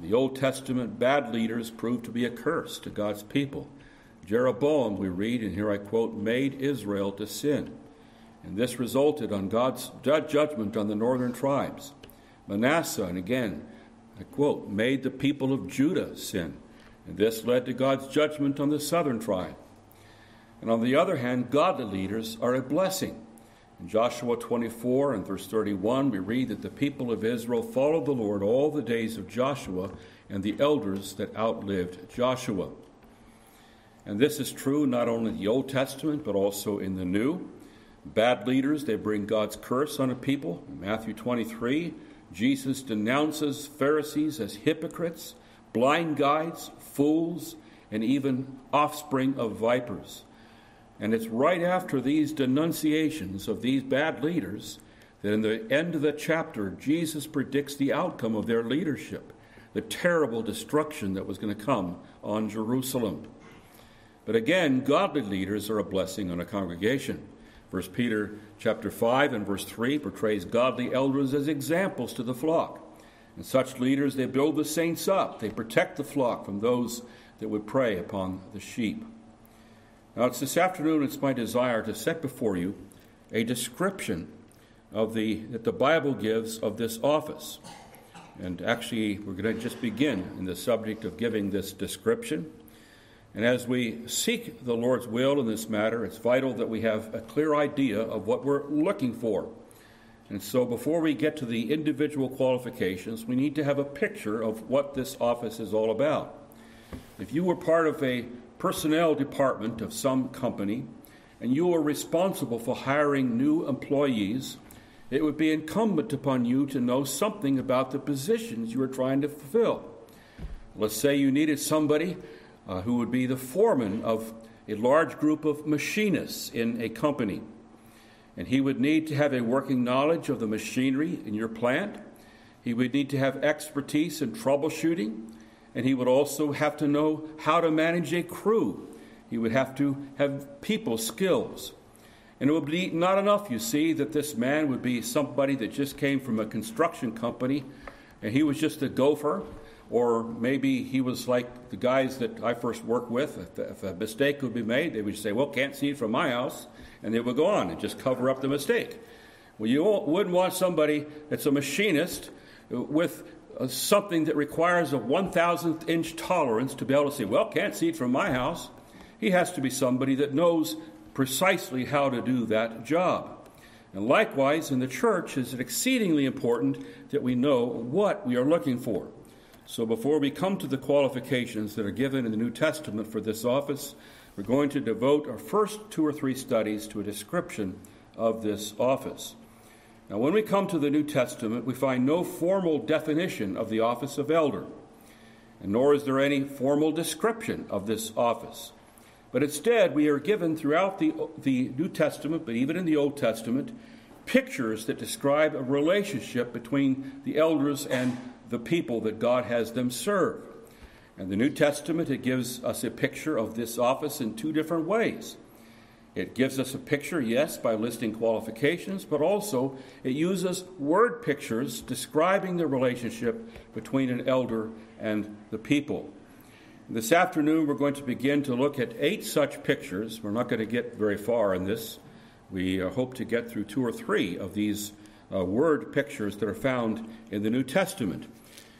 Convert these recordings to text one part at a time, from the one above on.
The Old Testament bad leaders proved to be a curse to God's people. Jeroboam, we read, and here I quote, made Israel to sin. And this resulted on God's judgment on the northern tribes. Manasseh, and again, I quote, made the people of Judah sin. And this led to God's judgment on the southern tribe. And on the other hand, godly leaders are a blessing. In Joshua 24 and verse 31, we read that the people of Israel followed the Lord all the days of Joshua and the elders that outlived Joshua. And this is true not only in the Old Testament, but also in the New. Bad leaders, they bring God's curse on a people. In Matthew 23, Jesus denounces Pharisees as hypocrites, blind guides, fools, and even offspring of vipers. And it's right after these denunciations of these bad leaders that in the end of the chapter, Jesus predicts the outcome of their leadership, the terrible destruction that was going to come on Jerusalem. But again, godly leaders are a blessing on a congregation. First Peter chapter 5 and verse 3 portrays godly elders as examples to the flock. And such leaders, they build the saints up. They protect the flock from those that would prey upon the sheep. Now, it's this afternoon, it's my desire to set before you a description of the, that the Bible gives of this office. And actually, we're going to just begin in the subject of giving this description. And as we seek the Lord's will in this matter, it's vital that we have a clear idea of what we're looking for. And so, before we get to the individual qualifications, we need to have a picture of what this office is all about. If you were part of a personnel department of some company and you are responsible for hiring new employees, it would be incumbent upon you to know something about the positions you are trying to fulfill. Let's say you needed somebody uh, who would be the foreman of a large group of machinists in a company. And he would need to have a working knowledge of the machinery in your plant. He would need to have expertise in troubleshooting and he would also have to know how to manage a crew. He would have to have people skills. And it would be not enough, you see, that this man would be somebody that just came from a construction company and he was just a gopher, or maybe he was like the guys that I first worked with. If, if a mistake would be made, they would say, Well, can't see it from my house, and they would go on and just cover up the mistake. Well, you wouldn't want somebody that's a machinist with Uh, something that requires a 1,000th inch tolerance to be able to say, well, can't see it from my house. He has to be somebody that knows precisely how to do that job. And likewise, in the church, is it exceedingly important that we know what we are looking for. So before we come to the qualifications that are given in the New Testament for this office, we're going to devote our first two or three studies to a description of this office. Now, when we come to the New Testament, we find no formal definition of the office of elder, and nor is there any formal description of this office. But instead, we are given throughout the, the New Testament, but even in the Old Testament, pictures that describe a relationship between the elders and the people that God has them serve. And the New Testament, it gives us a picture of this office in two different ways. It gives us a picture, yes, by listing qualifications, but also it uses word pictures describing the relationship between an elder and the people. This afternoon, we're going to begin to look at eight such pictures. We're not going to get very far in this. We uh, hope to get through two or three of these uh, word pictures that are found in the New Testament.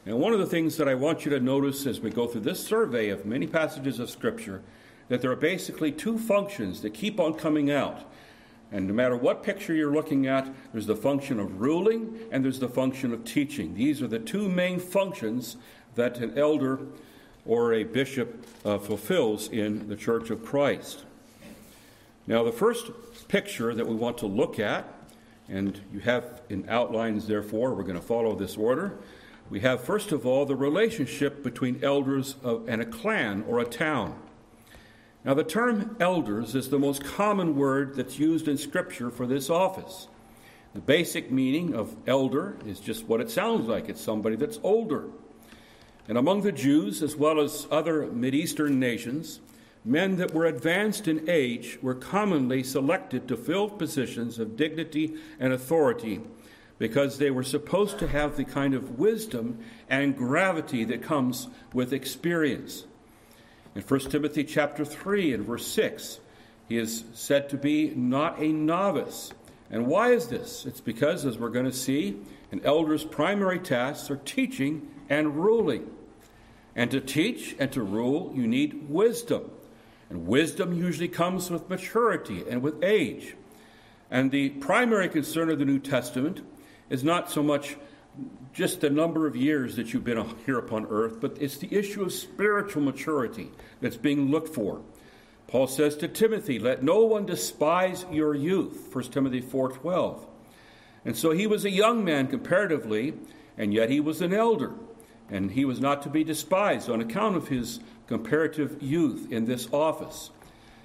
And one of the things that I want you to notice as we go through this survey of many passages of Scripture that there are basically two functions that keep on coming out. And no matter what picture you're looking at, there's the function of ruling and there's the function of teaching. These are the two main functions that an elder or a bishop uh, fulfills in the Church of Christ. Now, the first picture that we want to look at, and you have in outlines, therefore, we're going to follow this order. We have, first of all, the relationship between elders of, and a clan or a town. Now, the term elders is the most common word that's used in Scripture for this office. The basic meaning of elder is just what it sounds like it's somebody that's older. And among the Jews, as well as other Mideastern nations, men that were advanced in age were commonly selected to fill positions of dignity and authority because they were supposed to have the kind of wisdom and gravity that comes with experience. In 1 Timothy chapter 3 and verse 6, he is said to be not a novice. And why is this? It's because, as we're going to see, an elder's primary tasks are teaching and ruling. And to teach and to rule, you need wisdom. And wisdom usually comes with maturity and with age. And the primary concern of the New Testament is not so much just the number of years that you've been here upon earth, but it's the issue of spiritual maturity that's being looked for. Paul says to Timothy, "Let no one despise your youth." 1 Timothy 4:12. And so he was a young man comparatively, and yet he was an elder, and he was not to be despised on account of his comparative youth in this office.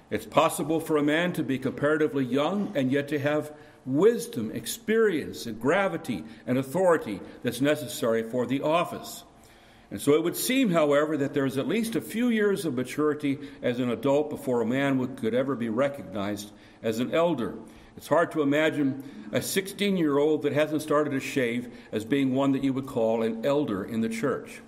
It's possible for a man to be comparatively young and yet to have wisdom, experience, and gravity and authority that's necessary for the office. And so it would seem, however, that there's at least a few years of maturity as an adult before a man would, could ever be recognized as an elder. It's hard to imagine a 16 year old that hasn't started to shave as being one that you would call an elder in the church.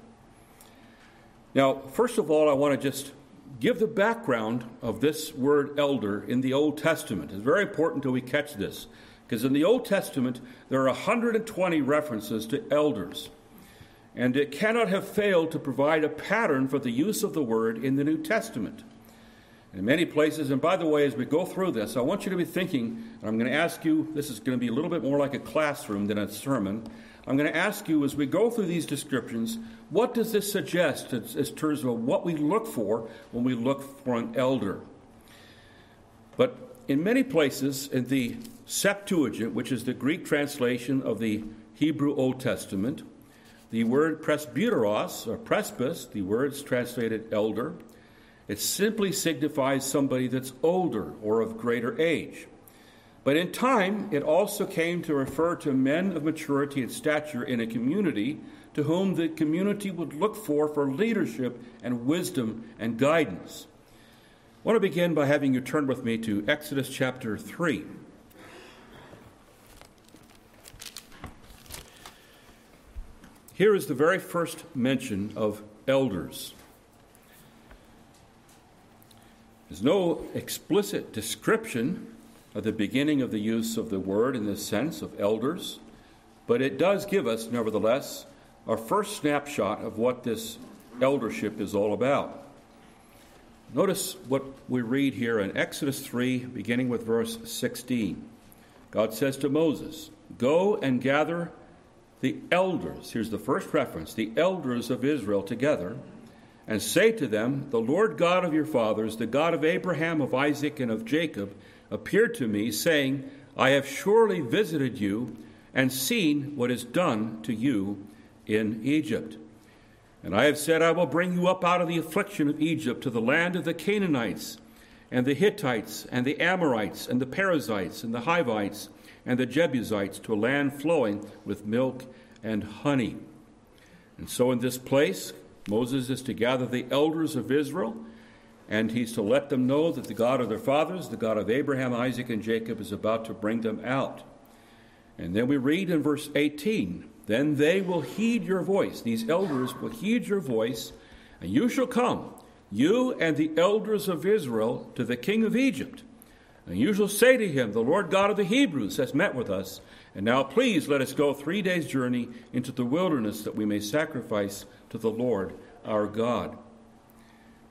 Now, first of all, I want to just give the background of this word elder in the Old Testament. It's very important that we catch this, because in the Old Testament, there are 120 references to elders. And it cannot have failed to provide a pattern for the use of the word in the New Testament. In many places, and by the way, as we go through this, I want you to be thinking, and I'm going to ask you, this is going to be a little bit more like a classroom than a sermon. I'm going to ask you as we go through these descriptions, what does this suggest in terms of what we look for when we look for an elder? But in many places, in the Septuagint, which is the Greek translation of the Hebrew Old Testament, the word presbyteros or presbys, the word's translated elder, it simply signifies somebody that's older or of greater age. But in time, it also came to refer to men of maturity and stature in a community to whom the community would look for for leadership and wisdom and guidance. I want to begin by having you turn with me to Exodus chapter 3. Here is the very first mention of elders. There's no explicit description of the beginning of the use of the word in the sense of elders, but it does give us, nevertheless, a first snapshot of what this eldership is all about. Notice what we read here in Exodus 3, beginning with verse 16. God says to Moses, Go and gather the elders, here's the first reference, the elders of Israel together, and say to them, The Lord God of your fathers, the God of Abraham, of Isaac, and of Jacob, appeared to me, saying, I have surely visited you and seen what is done to you in Egypt. And I have said, I will bring you up out of the affliction of Egypt to the land of the Canaanites, and the Hittites, and the Amorites, and the Perizzites, and the Hivites, and the Jebusites, to a land flowing with milk and honey. And so in this place, Moses is to gather the elders of Israel, and he's to let them know that the God of their fathers, the God of Abraham, Isaac, and Jacob, is about to bring them out. And then we read in verse 18 Then they will heed your voice. These elders will heed your voice, and you shall come, you and the elders of Israel, to the king of Egypt. And you shall say to him, The Lord God of the Hebrews has met with us. And now please let us go three days' journey into the wilderness that we may sacrifice to the Lord our God.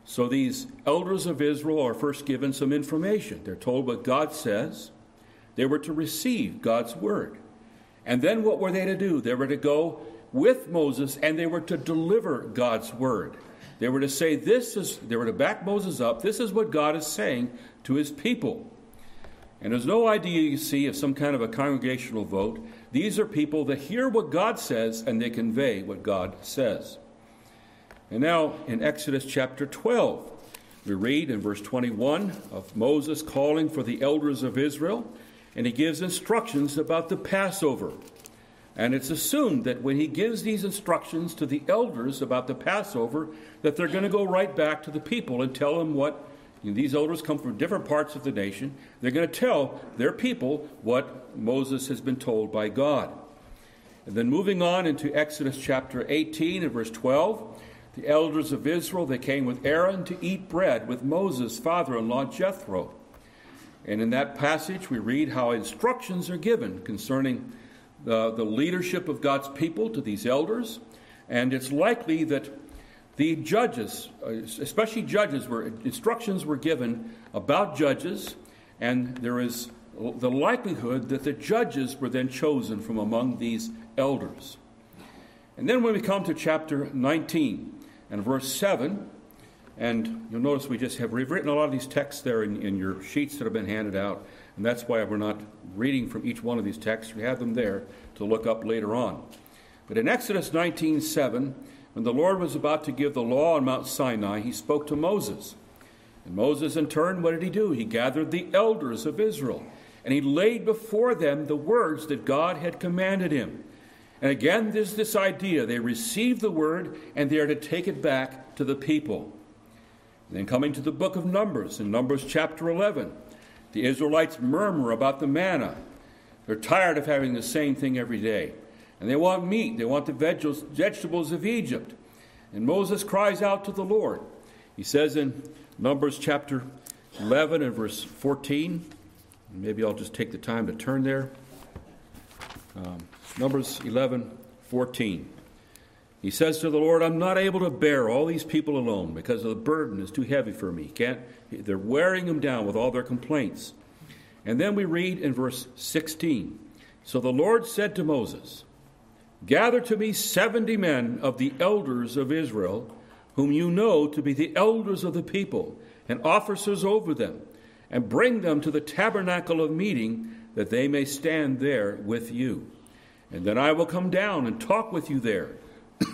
So these elders of Israel are first given some information. They're told what God says. They were to receive God's word. And then what were they to do? They were to go with Moses and they were to deliver God's word. They were to say, This is, they were to back Moses up. This is what God is saying to his people. And there's no idea you see of some kind of a congregational vote. These are people that hear what God says and they convey what God says. And now in Exodus chapter 12, we read in verse 21 of Moses calling for the elders of Israel, and he gives instructions about the Passover. And it's assumed that when he gives these instructions to the elders about the Passover, that they're going to go right back to the people and tell them what you know, these elders come from different parts of the nation. They're going to tell their people what Moses has been told by God. And then moving on into Exodus chapter 18 and verse 12, the elders of Israel, they came with Aaron to eat bread with Moses' father in law Jethro. And in that passage, we read how instructions are given concerning the, the leadership of God's people to these elders. And it's likely that the judges, uh, especially judges, were instructions were given about judges, and there is the likelihood that the judges were then chosen from among these elders. And then when we come to chapter 19 and verse 7, and you'll notice we just have we've written a lot of these texts there in, in your sheets that have been handed out, and that's why we're not reading from each one of these texts. We have them there to look up later on. But in Exodus 19:7, when the Lord was about to give the law on Mount Sinai, he spoke to Moses. And Moses, in turn, what did he do? He gathered the elders of Israel, and he laid before them the words that God had commanded him. And again, there's this idea they receive the word and they are to take it back to the people. And then coming to the book of Numbers, in Numbers chapter 11, the Israelites murmur about the manna. They're tired of having the same thing every day. And they want meat, they want the vegetables of Egypt. And Moses cries out to the Lord. He says in Numbers chapter 11 and verse 14, maybe I'll just take the time to turn there. Um, Numbers 11, 14. He says to the Lord, I'm not able to bear all these people alone because the burden is too heavy for me. Can't, they're wearing him down with all their complaints. And then we read in verse 16 So the Lord said to Moses, Gather to me seventy men of the elders of Israel, whom you know to be the elders of the people, and officers over them, and bring them to the tabernacle of meeting, that they may stand there with you. And then I will come down and talk with you there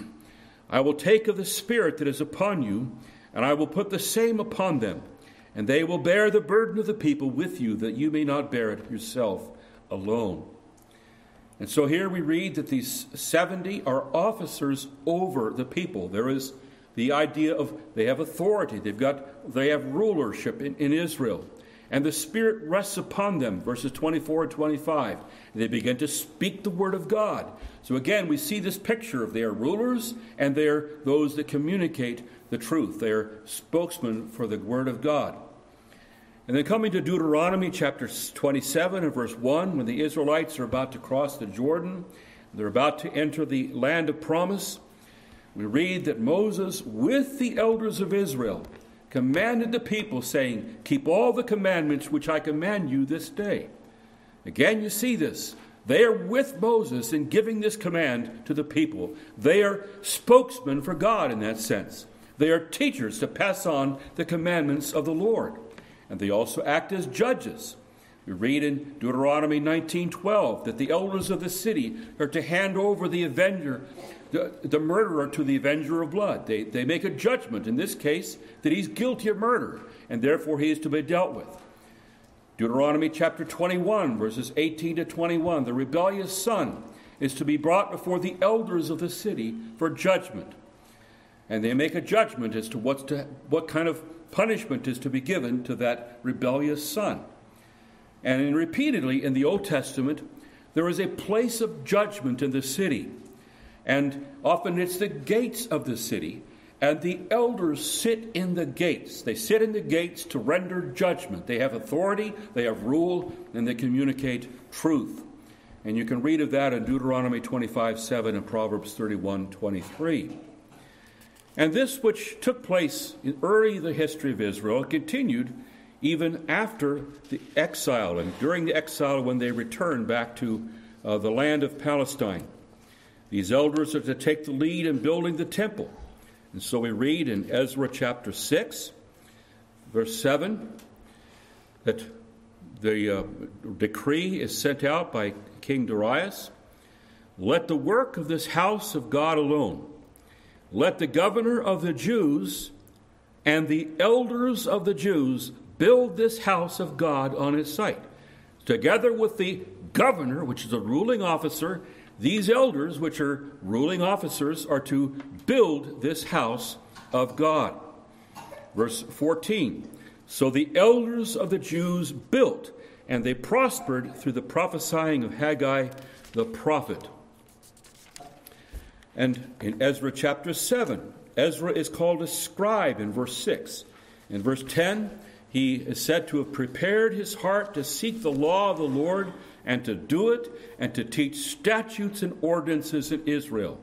I will take of the Spirit that is upon you, and I will put the same upon them, and they will bear the burden of the people with you, that you may not bear it yourself alone. And so here we read that these 70 are officers over the people. There is the idea of they have authority, they've got they have rulership in, in Israel. And the Spirit rests upon them, verses 24 and 25. And they begin to speak the Word of God. So again, we see this picture of they are rulers and they are those that communicate the truth. They are spokesmen for the Word of God. And then coming to Deuteronomy chapter 27 and verse 1, when the Israelites are about to cross the Jordan, they're about to enter the land of promise, we read that Moses, with the elders of Israel, commanded the people, saying, Keep all the commandments which I command you this day. Again, you see this. They are with Moses in giving this command to the people. They are spokesmen for God in that sense. They are teachers to pass on the commandments of the Lord. And they also act as judges. We read in Deuteronomy 19:12 that the elders of the city are to hand over the avenger, the, murderer to the avenger of blood. They, they make a judgment, in this case, that he's guilty of murder, and therefore he is to be dealt with. Deuteronomy chapter 21, verses 18 to 21. The rebellious son is to be brought before the elders of the city for judgment. And they make a judgment as to, what's to what kind of punishment is to be given to that rebellious son. And in, repeatedly in the Old Testament, there is a place of judgment in the city. And often it's the gates of the city and the elders sit in the gates. They sit in the gates to render judgment. They have authority, they have rule, and they communicate truth. And you can read of that in Deuteronomy 25 7 and Proverbs 31 23. And this, which took place in early the history of Israel, continued even after the exile and during the exile when they returned back to uh, the land of Palestine. These elders are to take the lead in building the temple. And so we read in Ezra chapter 6, verse 7, that the uh, decree is sent out by King Darius Let the work of this house of God alone, let the governor of the Jews and the elders of the Jews build this house of God on its site, together with the governor, which is a ruling officer, these elders, which are ruling officers, are to build this house of God. Verse 14 So the elders of the Jews built, and they prospered through the prophesying of Haggai the prophet. And in Ezra chapter 7, Ezra is called a scribe in verse 6. In verse 10, he is said to have prepared his heart to seek the law of the Lord and to do it and to teach statutes and ordinances in Israel.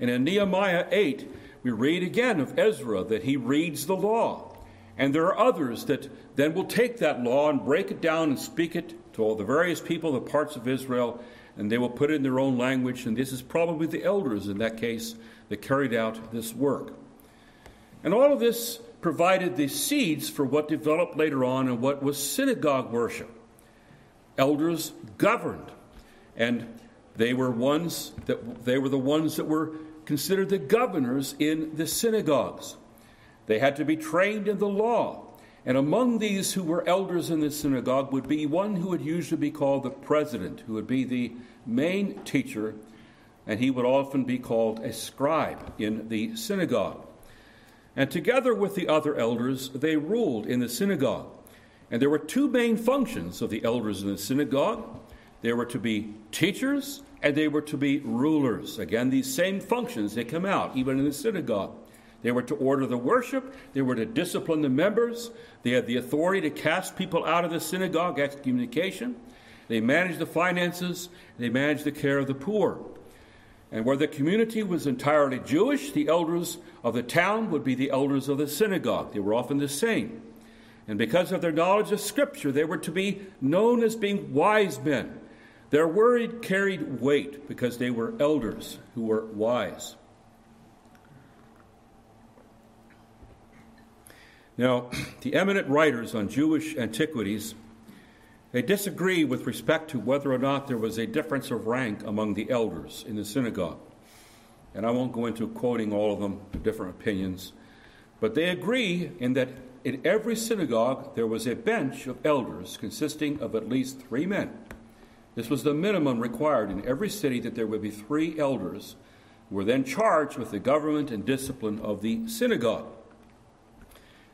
And in Nehemiah 8, we read again of Ezra that he reads the law. And there are others that then will take that law and break it down and speak it to all the various people, the parts of Israel, and they will put it in their own language. And this is probably the elders in that case that carried out this work. And all of this provided the seeds for what developed later on and what was synagogue worship. Elders governed, and they were ones that they were the ones that were considered the governors in the synagogues. They had to be trained in the law. And among these who were elders in the synagogue would be one who would usually be called the president, who would be the main teacher, and he would often be called a scribe in the synagogue. And together with the other elders, they ruled in the synagogue. And there were two main functions of the elders in the synagogue they were to be teachers and they were to be rulers. Again, these same functions, they come out even in the synagogue. They were to order the worship, they were to discipline the members, they had the authority to cast people out of the synagogue, excommunication. They managed the finances, they managed the care of the poor. And where the community was entirely Jewish, the elders of the town would be the elders of the synagogue. They were often the same. And because of their knowledge of Scripture, they were to be known as being wise men. Their word carried weight because they were elders who were wise. Now, the eminent writers on Jewish antiquities they disagree with respect to whether or not there was a difference of rank among the elders in the synagogue. And I won't go into quoting all of them, different opinions, but they agree in that in every synagogue there was a bench of elders consisting of at least three men. This was the minimum required in every city that there would be three elders who were then charged with the government and discipline of the synagogue.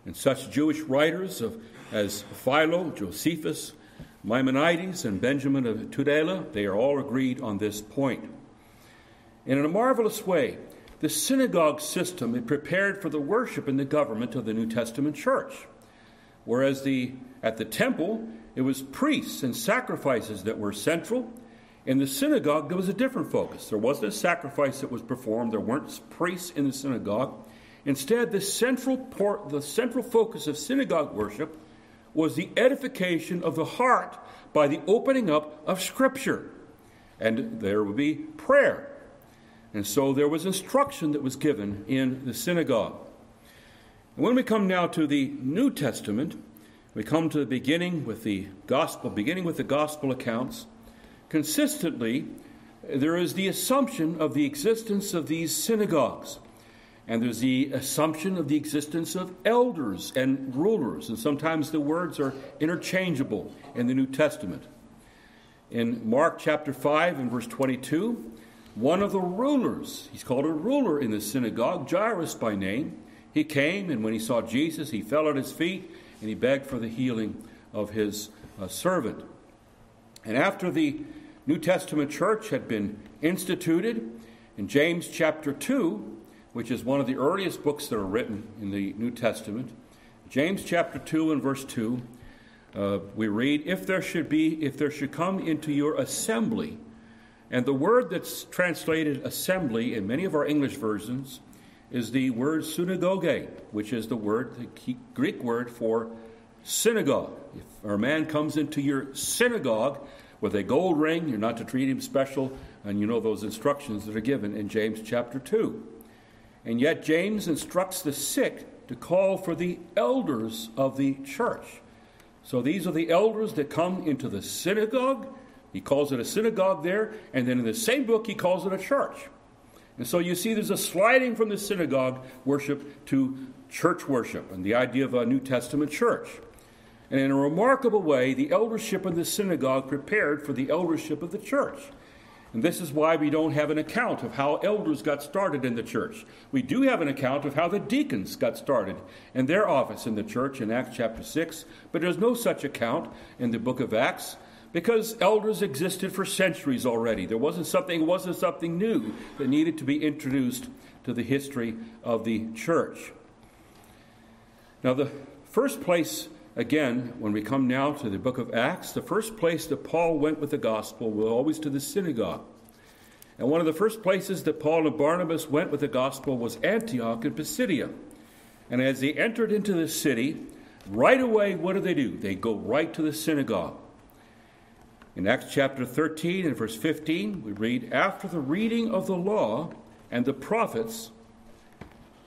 And such Jewish writers of, as Philo, Josephus, Maimonides, and Benjamin of Tudela, they are all agreed on this point. And in a marvelous way, the synagogue system is prepared for the worship and the government of the New Testament church. Whereas the, at the temple, it was priests and sacrifices that were central. In the synagogue, there was a different focus. There wasn't a sacrifice that was performed, there weren't priests in the synagogue. Instead, the central, port, the central focus of synagogue worship was the edification of the heart by the opening up of Scripture. And there would be prayer. And so there was instruction that was given in the synagogue. And when we come now to the New Testament, we come to the beginning with the gospel, beginning with the gospel accounts. Consistently, there is the assumption of the existence of these synagogues. And there's the assumption of the existence of elders and rulers, and sometimes the words are interchangeable in the New Testament. In Mark chapter 5 and verse 22, one of the rulers, he's called a ruler in the synagogue, Jairus by name, he came, and when he saw Jesus, he fell at his feet and he begged for the healing of his uh, servant. And after the New Testament church had been instituted, in James chapter 2, which is one of the earliest books that are written in the New Testament. James chapter 2 and verse 2, uh, we read, If there should be, if there should come into your assembly, and the word that's translated assembly in many of our English versions is the word synagogue, which is the word, the Greek word for synagogue. If a man comes into your synagogue with a gold ring, you're not to treat him special, and you know those instructions that are given in James chapter 2. And yet, James instructs the sick to call for the elders of the church. So these are the elders that come into the synagogue. He calls it a synagogue there, and then in the same book, he calls it a church. And so you see, there's a sliding from the synagogue worship to church worship and the idea of a New Testament church. And in a remarkable way, the eldership of the synagogue prepared for the eldership of the church. And this is why we don't have an account of how elders got started in the church. We do have an account of how the deacons got started in their office in the church in Acts chapter 6, but there's no such account in the book of Acts. Because elders existed for centuries already. There wasn't something, it wasn't something new that needed to be introduced to the history of the church. Now, the first place, again, when we come now to the book of Acts, the first place that Paul went with the gospel was always to the synagogue. And one of the first places that Paul and Barnabas went with the gospel was Antioch in Pisidia. And as they entered into the city, right away, what do they do? They go right to the synagogue. In Acts chapter 13 and verse 15, we read After the reading of the law and the prophets,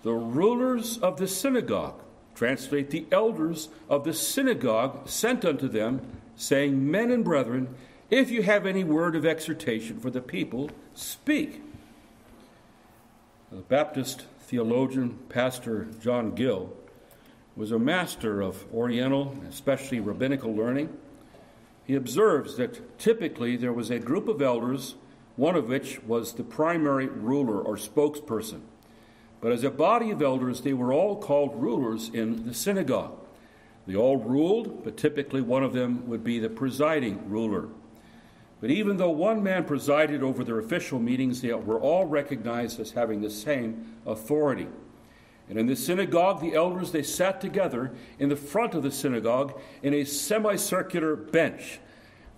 the rulers of the synagogue, translate the elders of the synagogue, sent unto them, saying, Men and brethren, if you have any word of exhortation for the people, speak. The Baptist theologian, Pastor John Gill, was a master of Oriental, especially rabbinical learning. He observes that typically there was a group of elders, one of which was the primary ruler or spokesperson. But as a body of elders, they were all called rulers in the synagogue. They all ruled, but typically one of them would be the presiding ruler. But even though one man presided over their official meetings, they were all recognized as having the same authority. And in the synagogue, the elders they sat together in the front of the synagogue in a semicircular bench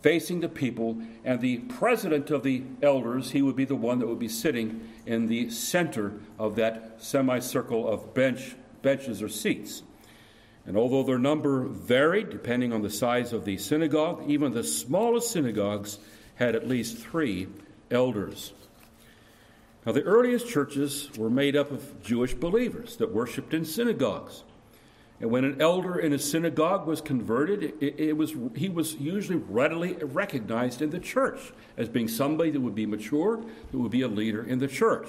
facing the people, and the president of the elders, he would be the one that would be sitting in the center of that semicircle of bench benches or seats. And although their number varied depending on the size of the synagogue, even the smallest synagogues had at least three elders. Now, the earliest churches were made up of Jewish believers that worshiped in synagogues. And when an elder in a synagogue was converted, it, it, was, he was usually readily recognized in the church as being somebody that would be mature, that would be a leader in the church.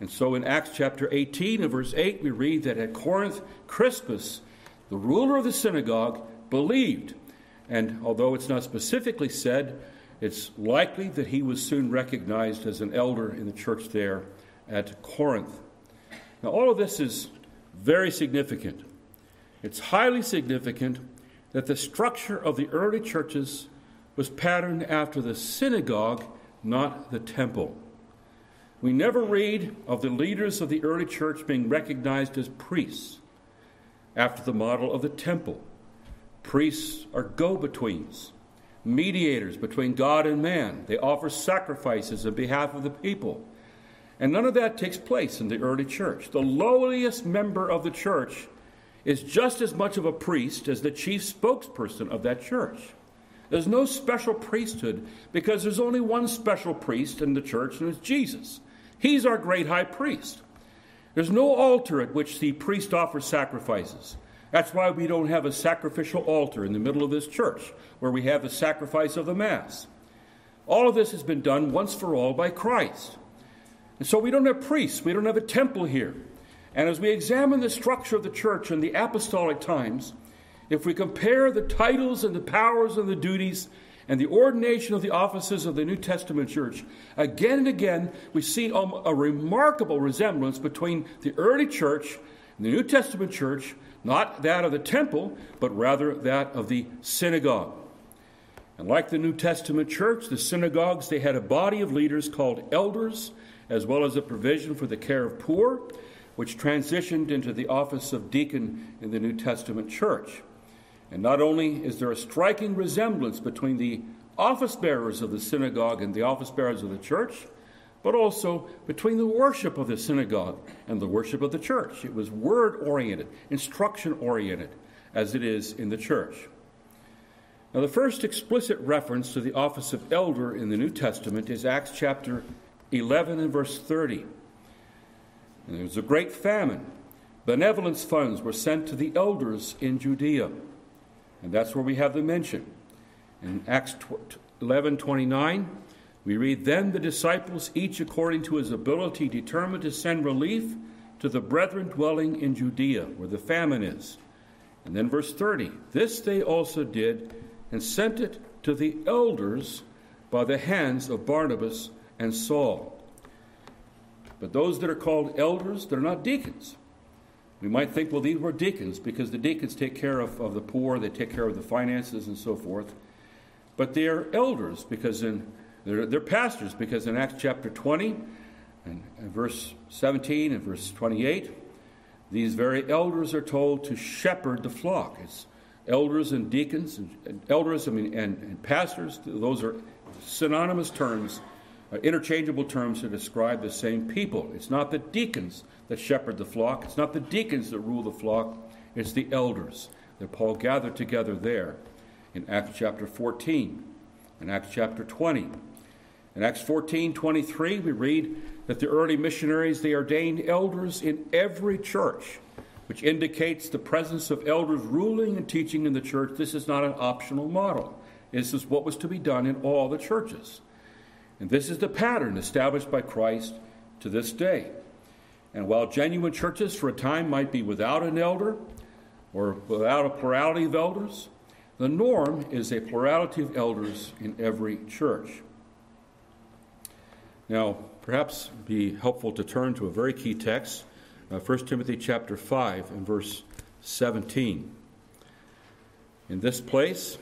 And so in Acts chapter 18 and verse 8, we read that at Corinth, Crispus the ruler of the synagogue believed, and although it's not specifically said, it's likely that he was soon recognized as an elder in the church there at Corinth. Now, all of this is very significant. It's highly significant that the structure of the early churches was patterned after the synagogue, not the temple. We never read of the leaders of the early church being recognized as priests after the model of the temple. Priests are go betweens, mediators between God and man. They offer sacrifices on behalf of the people. And none of that takes place in the early church. The lowliest member of the church is just as much of a priest as the chief spokesperson of that church. There's no special priesthood because there's only one special priest in the church, and it's Jesus. He's our great high priest. There's no altar at which the priest offers sacrifices. That's why we don't have a sacrificial altar in the middle of this church where we have the sacrifice of the Mass. All of this has been done once for all by Christ. And so we don't have priests, we don't have a temple here. And as we examine the structure of the church in the apostolic times, if we compare the titles and the powers and the duties and the ordination of the offices of the New Testament church, again and again we see a remarkable resemblance between the early church and the New Testament church, not that of the temple, but rather that of the synagogue. And like the New Testament church, the synagogues, they had a body of leaders called elders, as well as a provision for the care of poor, which transitioned into the office of deacon in the New Testament church. And not only is there a striking resemblance between the office bearers of the synagogue and the office bearers of the church, but also between the worship of the synagogue and the worship of the church. It was word oriented, instruction oriented, as it is in the church. Now, the first explicit reference to the office of elder in the New Testament is Acts chapter 11 and verse 30. And there was a great famine. Benevolence funds were sent to the elders in Judea. And that's where we have the mention. In Acts 11 29, we read, Then the disciples, each according to his ability, determined to send relief to the brethren dwelling in Judea, where the famine is. And then verse 30, This they also did, and sent it to the elders by the hands of Barnabas and Saul. But those that are called elders, they're not deacons. We might think, well, these were deacons because the deacons take care of, of the poor, they take care of the finances and so forth. but they are elders because in they're, they're pastors because in Acts chapter 20 and, and verse 17 and verse 28, these very elders are told to shepherd the flock. It's elders and deacons, and, and elders, I mean, and, and, pastors. Those are synonymous terms, uh, interchangeable terms to describe the same people. It's not the deacons that shepherd the flock. It's not the deacons that rule the flock. It's the elders that Paul gathered together there in Acts chapter 14, in Acts chapter 20. In Acts 14, 23, we read that the early missionaries, they ordained elders in every church, which indicates the presence of elders ruling and teaching in the church. This is not an optional model. This is what was to be done in all the churches. And this is the pattern established by Christ to this day. And while genuine churches for a time might be without an elder or without a plurality of elders, the norm is a plurality of elders in every church. Now, perhaps be helpful to turn to a very key text, uh, 1 Timothy chapter 5 and verse 17. In this place,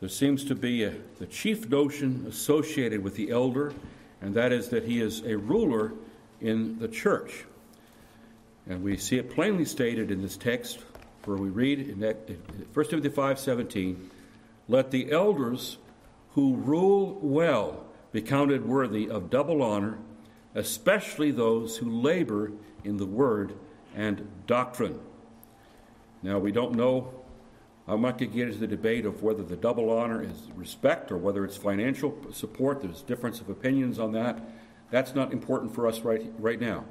there seems to be a, the chief notion associated with the elder, and that is that he is a ruler in the church. And we see it plainly stated in this text where we read in 1 Timothy 5:17, "Let the elders who rule well be counted worthy of double honor, especially those who labor in the word and doctrine." Now we don't know I'm not going to get into the debate of whether the double honor is respect or whether it's financial support. There's difference of opinions on that. That's not important for us right, right now.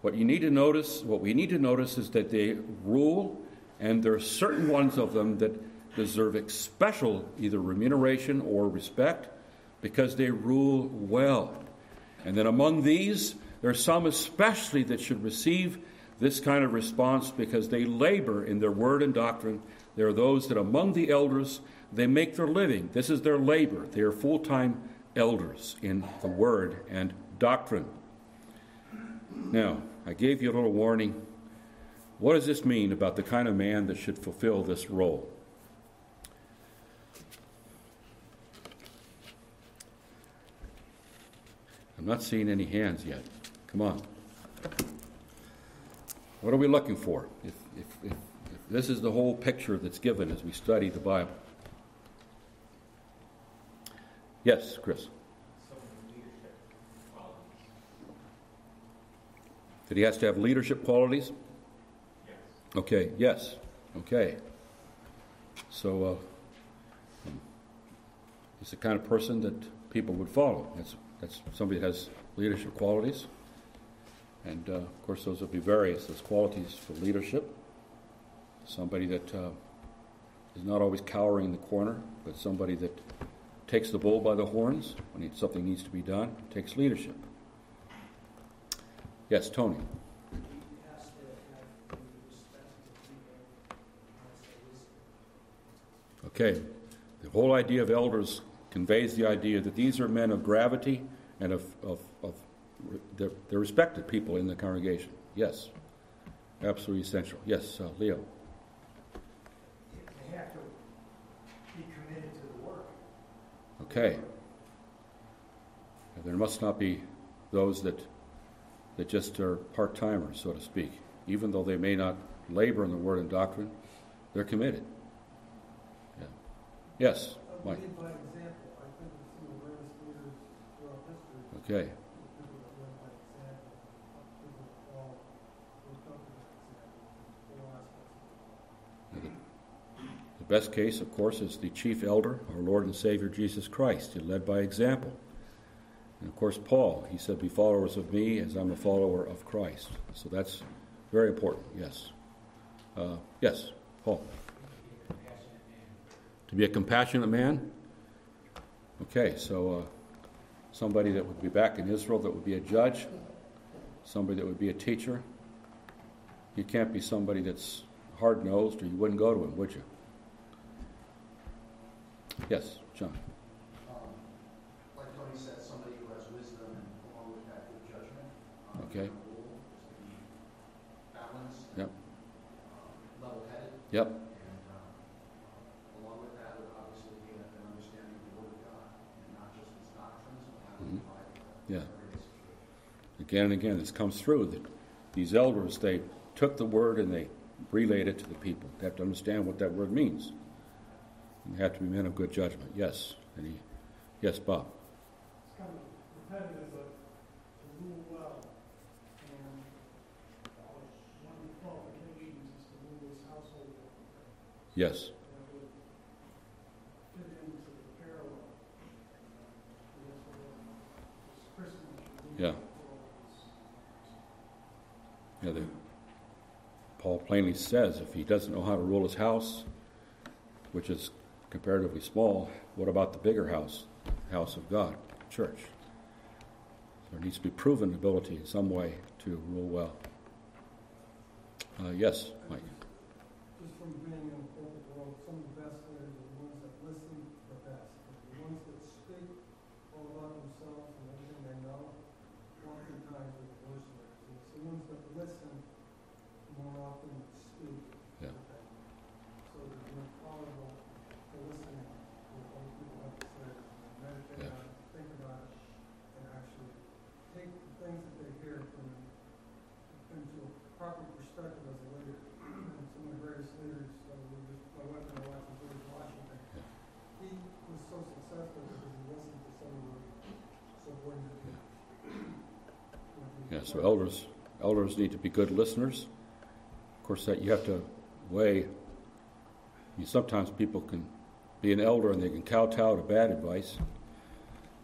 What you need to notice, what we need to notice is that they rule, and there are certain ones of them that deserve special either remuneration or respect because they rule well. And then among these, there are some especially that should receive this kind of response because they labor in their word and doctrine. There are those that among the elders, they make their living. This is their labor. They are full time elders in the word and doctrine. Now, I gave you a little warning. What does this mean about the kind of man that should fulfill this role? I'm not seeing any hands yet. Come on. What are we looking for? If, if, if, if this is the whole picture that's given as we study the Bible. Yes, Chris. That he has to have leadership qualities? Yes. Okay, yes. Okay. So, uh, he's the kind of person that people would follow. That's, that's somebody that has leadership qualities. And uh, of course, those will be various as qualities for leadership. Somebody that uh, is not always cowering in the corner, but somebody that takes the bull by the horns when something needs to be done, takes leadership. Yes, Tony. Okay. The whole idea of elders conveys the idea that these are men of gravity and of, of, of they're, they're, respected people in the congregation. Yes. Absolutely essential. Yes, uh, Leo. They have to be committed to the work. Okay. There must not be those that that just are part timers, so to speak. Even though they may not labor in the word and doctrine, they're committed. Yeah. Yes, Mike. Okay. The best case, of course, is the chief elder, our Lord and Savior Jesus Christ. He led by example. And of course, Paul, he said, Be followers of me as I'm a follower of Christ. So that's very important, yes. Uh, yes, Paul. To be a compassionate man? Okay, so uh, somebody that would be back in Israel that would be a judge, somebody that would be a teacher. You can't be somebody that's hard nosed or you wouldn't go to him, would you? Yes, John. Okay. Balanced. Yep. Level headed. Yep. And uh, along with that would obviously be an understanding again and again, this comes through that these elders, they took the word and they relayed it to the people. They have to understand what that word means. And they have to be men of good judgment. Yes. And he, yes, Bob. It's kind of repetitive, but to rule well. And uh, one of the qualifications is to rule his household. Yes. That would fit into the parallel. And that's what this Christmas should be Yeah. Yeah, the, Paul plainly says if he doesn't know how to rule his house, which is comparatively small, what about the bigger house, house of God, church? There needs to be proven ability in some way to rule well. Uh, yes, Mike. just from being in the corporate world, some of the best leaders are the ones that listen the best. The ones that speak all about themselves and everything they know, oftentimes are the worst leaders. And it's the ones that listen more often than speak. Yeah. So that you're tolerable to listening to what other people have to say, and meditate Yeah. on it, think about it, and actually take the things that they hear from into a proper perspective as a leader. And some of the greatest leaders, uh, were just, my wife and I watched George Washington. Yeah. He was so successful because he listened to some of the subordinate leaders. Elders, elders need to be good listeners. Of course, that you have to weigh. You sometimes people can be an elder and they can kowtow to bad advice.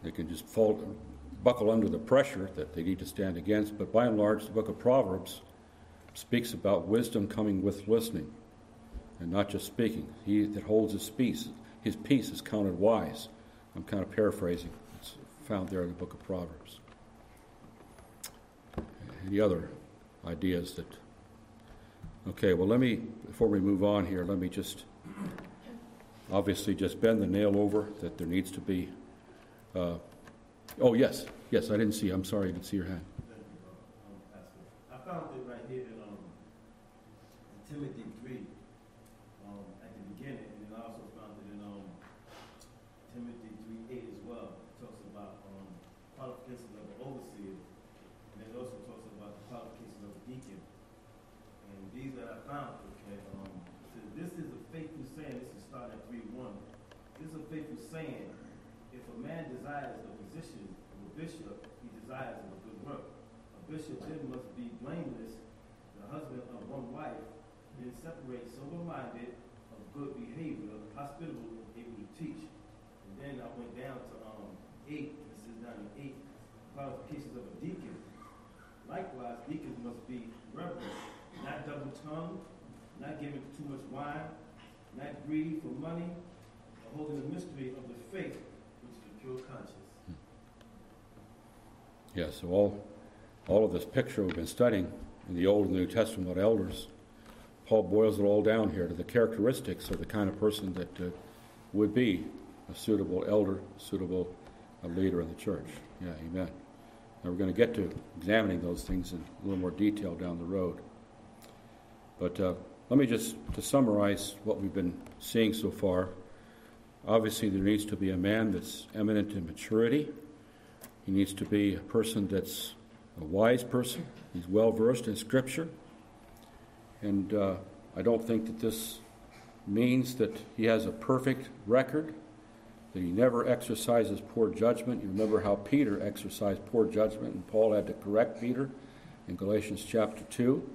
They can just buckle under the pressure that they need to stand against. But by and large, the book of Proverbs speaks about wisdom coming with listening, and not just speaking. He that holds his peace, his peace is counted wise. I'm kind of paraphrasing. It's found there in the book of Proverbs. Any other ideas that? Okay, well, let me, before we move on here, let me just obviously just bend the nail over that there needs to be. Uh, oh, yes, yes, I didn't see, I'm sorry, I didn't see your hand. I found it right here in, um, Timothy three, um, at the beginning, and then I also found it in, um, Timothy three eight as well. It talks about, um, qualifications of the overseer, and it also talks about the qualifications of the deacon. And these that I found, okay, um, it says, this is a faithful saying, this is starting at three one. This is a faithful saying, if a man desires a position of a bishop, he desires of a good work. A bishop then must be blameless, the husband of one wife, then separate sober-minded, of good behavior, hospitable, able to teach. And then I went down to um, eight, this is down to eight, qualifications of a deacon. Likewise, deacons must be reverent, not double-tongued, not giving too much wine, not greedy for money, holding the mystery of the faith, which is the pure conscience. Yeah, so all, all of this picture we've been studying in the Old and New Testament about elders, Paul boils it all down here to the characteristics of the kind of person that uh, would be a suitable elder, suitable uh, leader in the church. Yeah, amen. And we're going to get to examining those things in a little more detail down the road. But uh, let me just to summarize what we've been seeing so far. Obviously, there needs to be a man that's eminent in maturity. He needs to be a person that's a wise person. He's well versed in Scripture. And uh, I don't think that this means that he has a perfect record, that he never exercises poor judgment. You remember how Peter exercised poor judgment, and Paul had to correct Peter in Galatians chapter 2.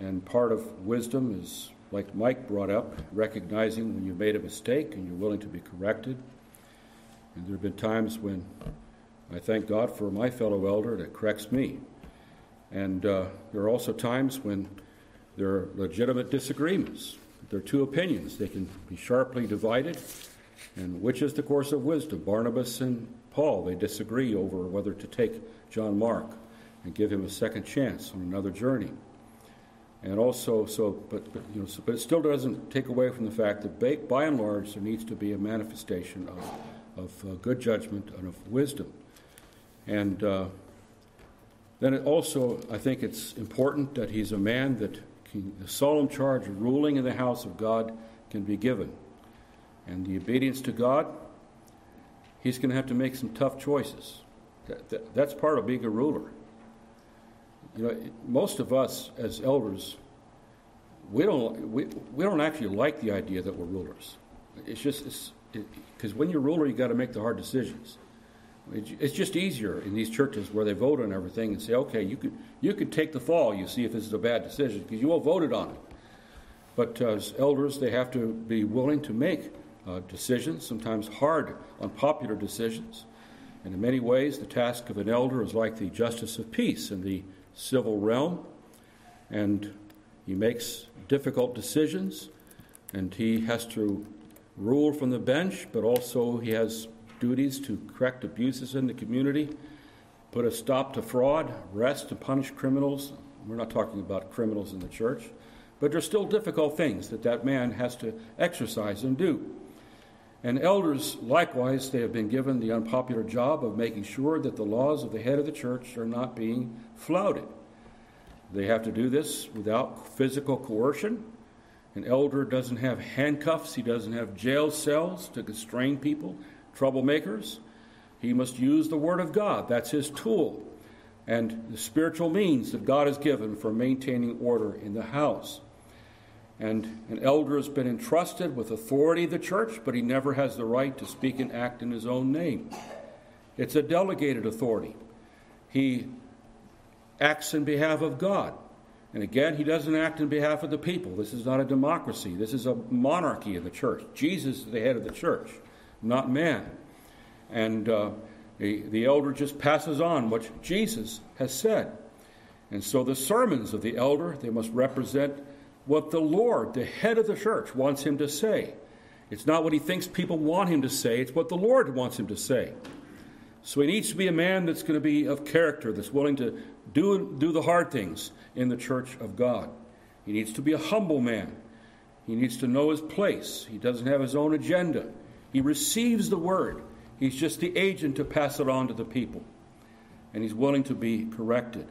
And part of wisdom is, like Mike brought up, recognizing when you've made a mistake and you're willing to be corrected. And there have been times when I thank God for my fellow elder that corrects me. And uh, there are also times when there are legitimate disagreements. There are two opinions. They can be sharply divided. And which is the course of wisdom? Barnabas and Paul, they disagree over whether to take John Mark and give him a second chance on another journey. And also, so, but, but, you know, so, but it still doesn't take away from the fact that by, and large there needs to be a manifestation of, of uh, good judgment and of wisdom. And uh, then also, I think it's important that he's a man that can, the solemn charge of ruling in the house of God can be given. And the obedience to God, he's going to have to make some tough choices. That, that, that's part of being a ruler. you know, most of us as elders, we don't, we, we don't actually like the idea that we're rulers. It's just, because when you're ruler, you got to make the hard decisions. It's just easier in these churches where they vote on everything and say, okay, you could, you could take the fall, you see if this is a bad decision, because you all voted on it. But uh, as elders, they have to be willing to make uh, decisions, sometimes hard, unpopular decisions. And in many ways, the task of an elder is like the justice of peace in the civil realm. And he makes difficult decisions, and he has to rule from the bench, but also he has duties to correct abuses in the community, put a stop to fraud, arrest and punish criminals. We're not talking about criminals in the church, but there's still difficult things that that man has to exercise and do. And elders, likewise, they have been given the unpopular job of making sure that the laws of the head of the church are not being flouted. They have to do this without physical coercion. An elder doesn't have handcuffs, he doesn't have jail cells to constrain people troublemakers. He must use the Word of God. That's his tool. And the spiritual means that God has given for maintaining order in the house. And an elder has been entrusted with authority of the church, but he never has the right to speak and act in his own name. It's a delegated authority. He acts in behalf of God. And again, he doesn't act in behalf of the people. This is not a democracy. This is a monarchy of the church. Jesus is the head of the church not man. And uh, the, the elder just passes on what Jesus has said. And so the sermons of the elder, they must represent what the Lord, the head of the church, wants him to say. It's not what he thinks people want him to say, it's what the Lord wants him to say. So he needs to be a man that's going to be of character, that's willing to do, do the hard things in the church of God. He needs to be a humble man. He needs to know his place. He doesn't have his own agenda. He receives the word. He's just the agent to pass it on to the people. And he's willing to be corrected.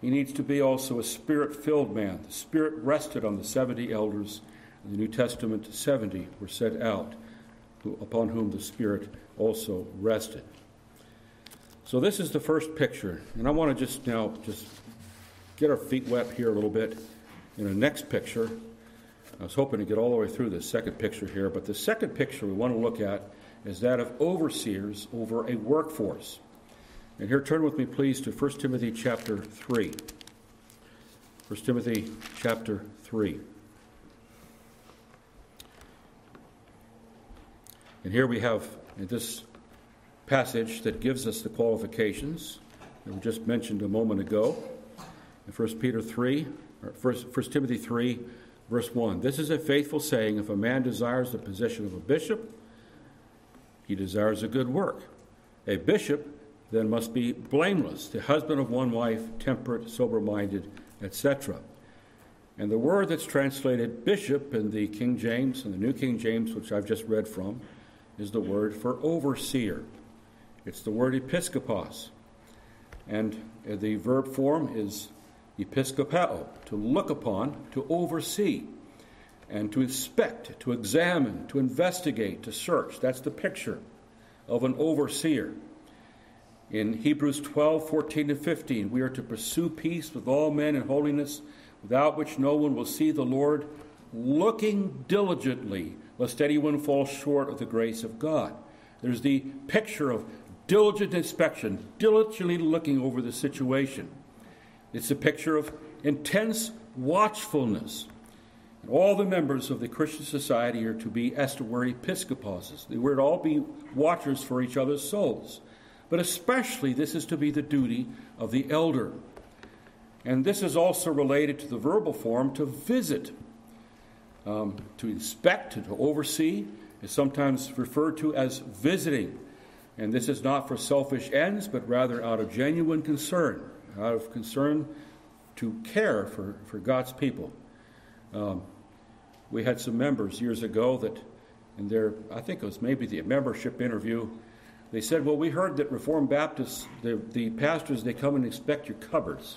He needs to be also a spirit filled man. The Spirit rested on the 70 elders. In the New Testament, 70 were set out, upon whom the Spirit also rested. So this is the first picture. And I want to just now just get our feet wet here a little bit. In the next picture, I was hoping to get all the way through this second picture here, but the second picture we want to look at is that of overseers over a workforce. And here, turn with me, please, to 1 Timothy chapter 3. 1 Timothy chapter 3. And here we have this passage that gives us the qualifications that we just mentioned a moment ago. In 1 Peter 3, or 1, 1 Timothy 3, Verse 1 This is a faithful saying if a man desires the position of a bishop, he desires a good work. A bishop then must be blameless, the husband of one wife, temperate, sober minded, etc. And the word that's translated bishop in the King James and the New King James, which I've just read from, is the word for overseer. It's the word episkopos. And the verb form is episkopeo, to look upon, to oversee, and to inspect, to examine, to investigate, to search. That's the picture of an overseer. In Hebrews 12, 14 and 15, we are to pursue peace with all men and holiness, without which no one will see the Lord, looking diligently, lest anyone fall short of the grace of God. There's the picture of diligent inspection, diligently looking over the situation. It's a picture of intense watchfulness. And all the members of the Christian society are to be, as to were episkoposes. We're to all be watchers for each other's souls. But especially, this is to be the duty of the elder. And this is also related to the verbal form to visit. Um, to inspect, to oversee, is sometimes referred to as visiting. And this is not for selfish ends, but rather out of genuine concern out of concern to care for, for God's people. Um, we had some members years ago that, in their, I think it was maybe the membership interview, they said, Well, we heard that Reformed Baptists, the, the pastors, they come and inspect your cupboards.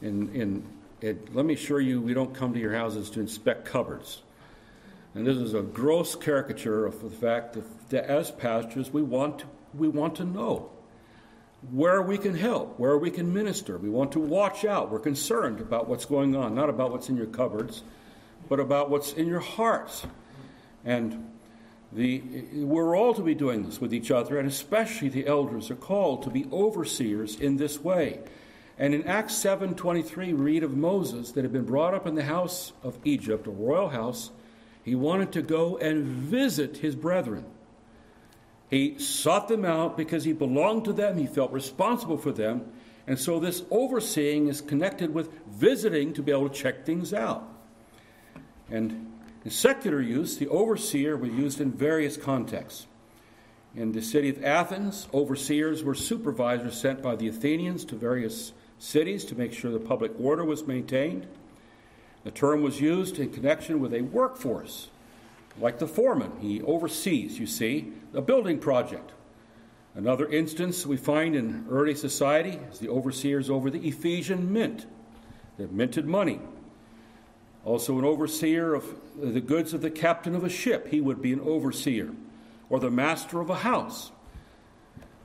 And, and it, let me assure you, we don't come to your houses to inspect cupboards. And this is a gross caricature of the fact that, that as pastors, we want, we want to know where we can help, where we can minister. We want to watch out. We're concerned about what's going on, not about what's in your cupboards, but about what's in your hearts. And the, we're all to be doing this with each other, and especially the elders are called to be overseers in this way. And in Acts 7:23 we read of Moses that had been brought up in the house of Egypt, a royal house. He wanted to go and visit his brethren. He sought them out because he belonged to them, he felt responsible for them, and so this overseeing is connected with visiting to be able to check things out. And in secular use, the overseer was used in various contexts. In the city of Athens, overseers were supervisors sent by the Athenians to various cities to make sure the public order was maintained. The term was used in connection with a workforce like the foreman, he oversees, you see, a building project. Another instance we find in early society is the overseers over the Ephesian mint, that minted money. Also, an overseer of the goods of the captain of a ship, he would be an overseer, or the master of a house.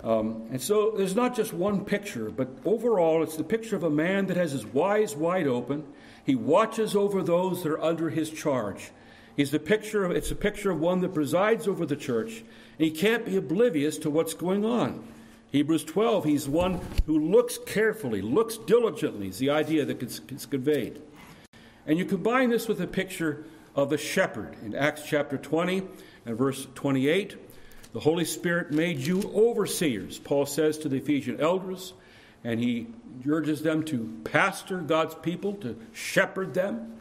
Um, and so there's not just one picture, but overall it's the picture of a man that has his eyes wide open. He watches over those that are under his charge. He's the picture of, it's a picture of one that presides over the church, and he can't be oblivious to what's going on. Hebrews 12, he's one who looks carefully, looks diligently, is the idea that is conveyed. And you combine this with a picture of the shepherd in Acts chapter 20 and verse 28. The Holy Spirit made you overseers, Paul says to the Ephesian elders, and he urges them to pastor God's people, to shepherd them.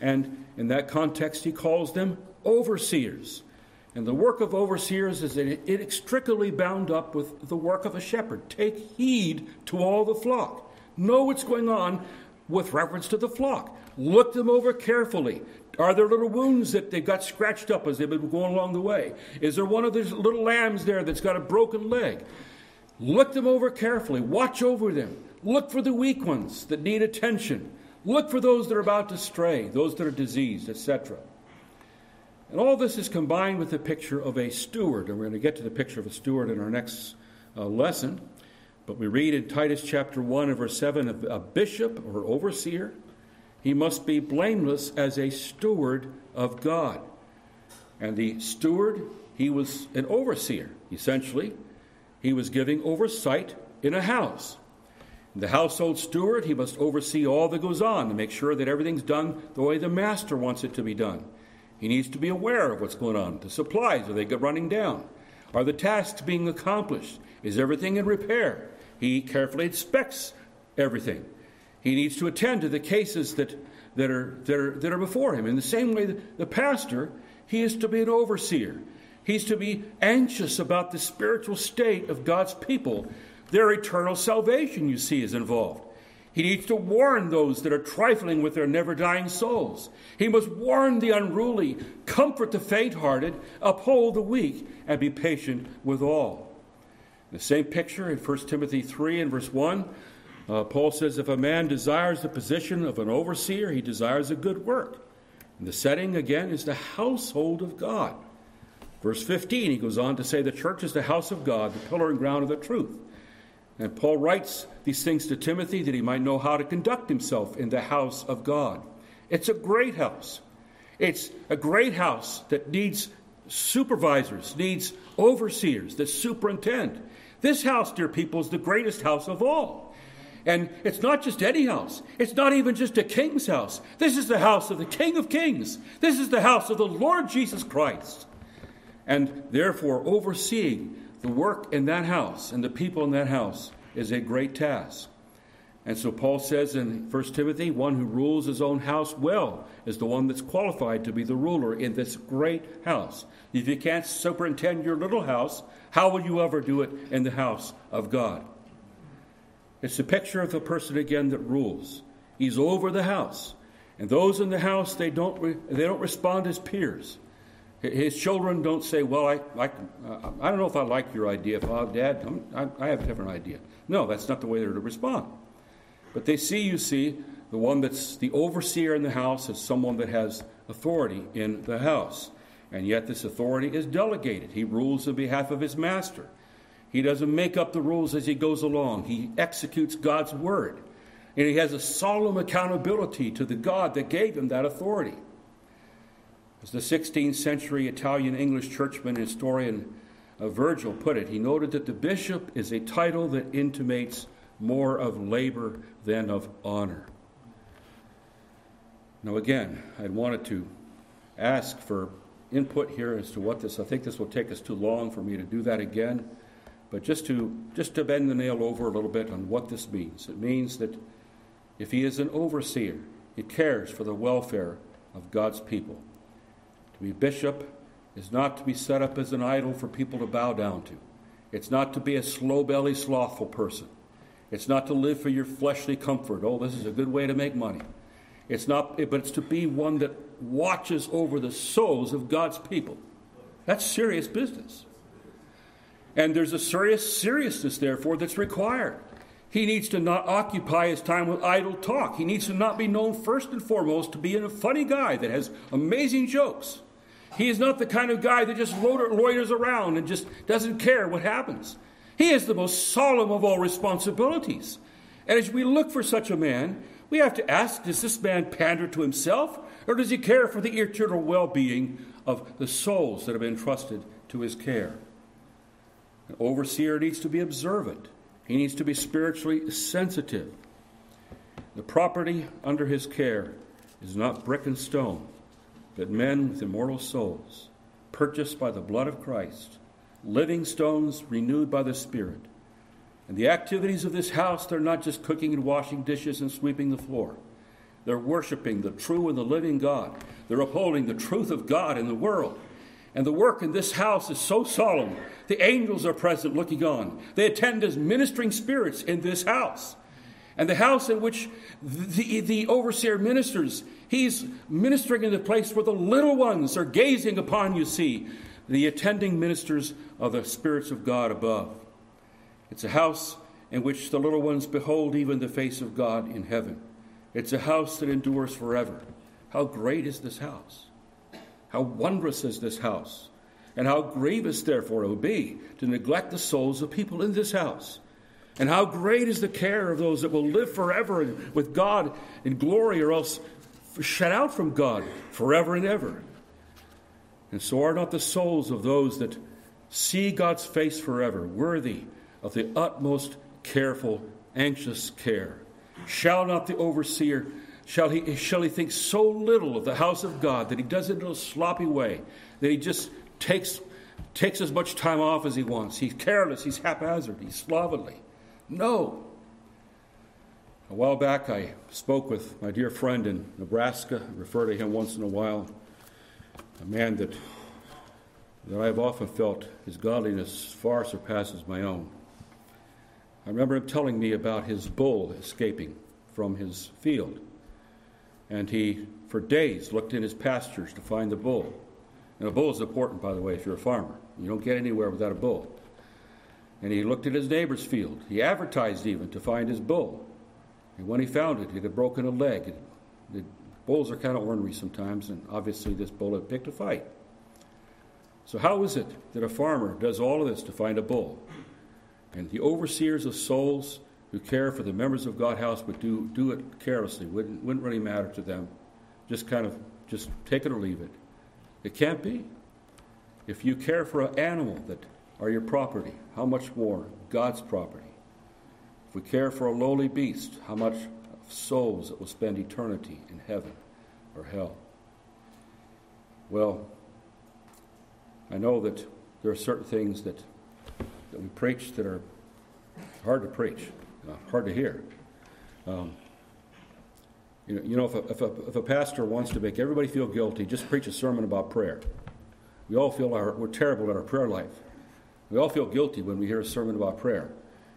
And in that context, he calls them overseers. And the work of overseers is inextricably bound up with the work of a shepherd. Take heed to all the flock. Know what's going on with reference to the flock. Look them over carefully. Are there little wounds that they've got scratched up as they've been going along the way? Is there one of those little lambs there that's got a broken leg? Look them over carefully. Watch over them. Look for the weak ones that need attention. Look for those that are about to stray, those that are diseased, etc. And all this is combined with the picture of a steward, and we're going to get to the picture of a steward in our next uh, lesson. But we read in Titus chapter 1 and verse 7 of a bishop or overseer, he must be blameless as a steward of God. And the steward, he was an overseer, essentially. He was giving oversight in a house. The household steward, he must oversee all that goes on to make sure that everything's done the way the master wants it to be done. He needs to be aware of what's going on. The supplies, are they running down? Are the tasks being accomplished? Is everything in repair? He carefully inspects everything. He needs to attend to the cases that, that, are, that, are, that are before him. In the same way, the pastor, he is to be an overseer. He's to be anxious about the spiritual state of God's people their eternal salvation, you see, is involved. He needs to warn those that are trifling with their never dying souls. He must warn the unruly, comfort the faint hearted, uphold the weak, and be patient with all. The same picture in 1 Timothy 3 and verse 1, uh, Paul says, If a man desires the position of an overseer, he desires a good work. And the setting, again, is the household of God. Verse 15, he goes on to say, The church is the house of God, the pillar and ground of the truth. And Paul writes these things to Timothy that he might know how to conduct himself in the house of God. It's a great house. It's a great house that needs supervisors, needs overseers that superintend. This house, dear people, is the greatest house of all. And it's not just any house. It's not even just a king's house. This is the house of the King of Kings. This is the house of the Lord Jesus Christ. And therefore, overseeing the work in that house and the people in that house is a great task. And so Paul says in 1 Timothy, one who rules his own house well is the one that's qualified to be the ruler in this great house. If you can't superintend your little house, how will you ever do it in the house of God? It's a picture of the person again that rules. He's over the house. And those in the house, they don't, re- they don't respond as peers. His children don't say, Well, I, like, uh, I don't know if I like your idea, Father, Dad. I, I have a different idea. No, that's not the way they're to respond. But they see, you see, the one that's the overseer in the house as someone that has authority in the house. And yet, this authority is delegated. He rules on behalf of his master. He doesn't make up the rules as he goes along. He executes God's word. And he has a solemn accountability to the God that gave him that authority. As the 16th century Italian English churchman and historian uh, Virgil put it, he noted that the bishop is a title that intimates more of labor than of honor. Now, again, I wanted to ask for input here as to what this. I think this will take us too long for me to do that again, but just to just to bend the nail over a little bit on what this means. It means that if he is an overseer, he cares for the welfare of God's people. To be bishop is not to be set up as an idol for people to bow down to. It's not to be a slow belly, slothful person. It's not to live for your fleshly comfort. Oh, this is a good way to make money. It's not, but it's to be one that watches over the souls of God's people. That's serious business. And there's a serious seriousness, therefore, that's required. He needs to not occupy his time with idle talk. He needs to not be known first and foremost to be a funny guy that has amazing jokes. He is not the kind of guy that just loiters around and just doesn't care what happens. He is the most solemn of all responsibilities. And as we look for such a man, we have to ask does this man pander to himself, or does he care for the eternal well being of the souls that have been entrusted to his care? An overseer needs to be observant, he needs to be spiritually sensitive. The property under his care is not brick and stone, but men with immortal souls, purchased by the blood of Christ, living stones renewed by the Spirit. And the activities of this house, they're not just cooking and washing dishes and sweeping the floor. They're worshiping the true and the living God. They're upholding the truth of God in the world. And the work in this house is so solemn. The angels are present looking on. They attend as ministering spirits in this house. And the house in which the, the overseer ministers, he's ministering in the place where the little ones are gazing upon, you see, the attending ministers of the spirits of God above. It's a house in which the little ones behold even the face of God in heaven. It's a house that endures forever. How great is this house! How wondrous is this house! And how grievous, therefore, it would be to neglect the souls of people in this house. And how great is the care of those that will live forever with God in glory or else shut out from God forever and ever. And so are not the souls of those that see God's face forever worthy of the utmost careful, anxious care. Shall not the overseer, shall he, shall he think so little of the house of God that he does it in a sloppy way, that he just takes, takes as much time off as he wants? He's careless, he's haphazard, he's slovenly. No. A while back, I spoke with my dear friend in Nebraska. I refer to him once in a while. A man that, that I've often felt his godliness far surpasses my own. I remember him telling me about his bull escaping from his field. And he, for days, looked in his pastures to find the bull. And a bull is important, by the way, if you're a farmer. You don't get anywhere without a bull. And he looked at his neighbor's field. He advertised even to find his bull. And when he found it, it had broken a leg. The bulls are kind of ornery sometimes, and obviously this bull had picked a fight. So, how is it that a farmer does all of this to find a bull? And the overseers of souls who care for the members of God's house would do, do it carelessly, wouldn't, wouldn't really matter to them. Just kind of just take it or leave it. It can't be. If you care for an animal that are your property, how much more God's property? If we care for a lowly beast, how much of souls that will spend eternity in heaven or hell? Well, I know that there are certain things that that we preach that are hard to preach, uh, hard to hear. Um, you know, you know if, a, if, a, if a pastor wants to make everybody feel guilty, just preach a sermon about prayer. We all feel our, we're terrible at our prayer life. We all feel guilty when we hear a sermon about prayer.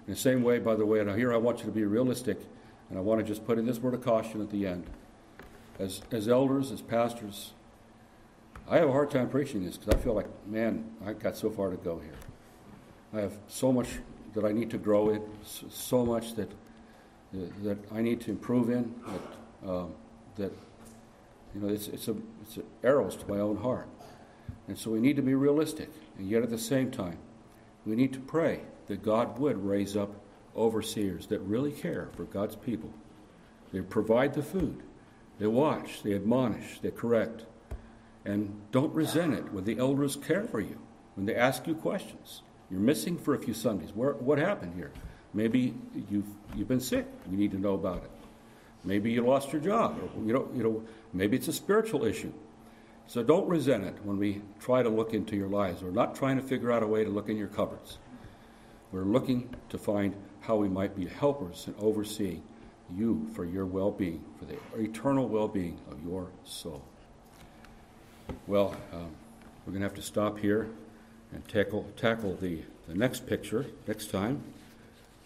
In the same way, by the way, and here I want you to be realistic, and I want to just put in this word of caution at the end. As, as elders, as pastors, I have a hard time preaching this because I feel like, man, I got so far to go here. I have so much that I need to grow in, so much that that I need to improve in. That um, that you know, it's it's a it's a arrows to my own heart, and so we need to be realistic. And yet at the same time, we need to pray that God would raise up overseers that really care for God's people. They provide the food, they watch, they admonish, they correct. And don't resent it when the elders care for you, when they ask you questions. You're missing for a few Sundays. Where, what happened here? Maybe you've, you've been sick. You need to know about it. Maybe you lost your job. Or, you know, you know, maybe it's a spiritual issue. So don't resent it when we try to look into your lives. We're not trying to figure out a way to look in your cupboards. We're looking to find how we might be helpers in overseeing you for your well being, for the eternal well being of your soul. Well, um, we're going to have to stop here and tackle, tackle the, the next picture next time,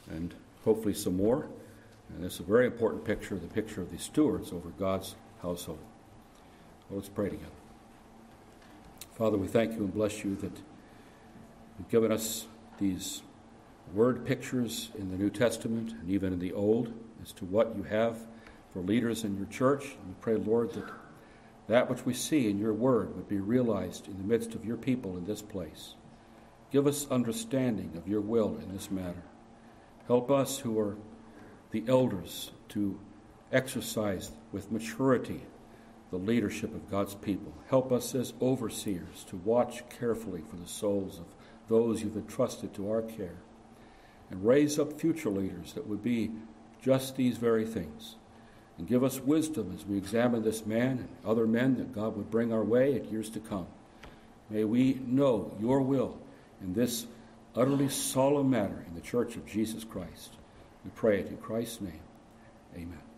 and hopefully some more. And it's a very important picture, the picture of the stewards over God's household. Well, let's pray together. Father, we thank you and bless you that you've given us these word pictures in the New Testament and even in the Old as to what you have for leaders in your church. We pray, Lord, that that which we see in your word would be realized in the midst of your people in this place. Give us understanding of your will in this matter. Help us who are the elders to exercise with maturity the leadership of God's people. Help us as overseers to watch carefully for the souls of those you've entrusted to our care and raise up future leaders that would be just these very things. And give us wisdom as we examine this man and other men that God would bring our way in years to come. May we know your will in this utterly solemn matter in the church of Jesus Christ. We pray it in Christ's name. Amen.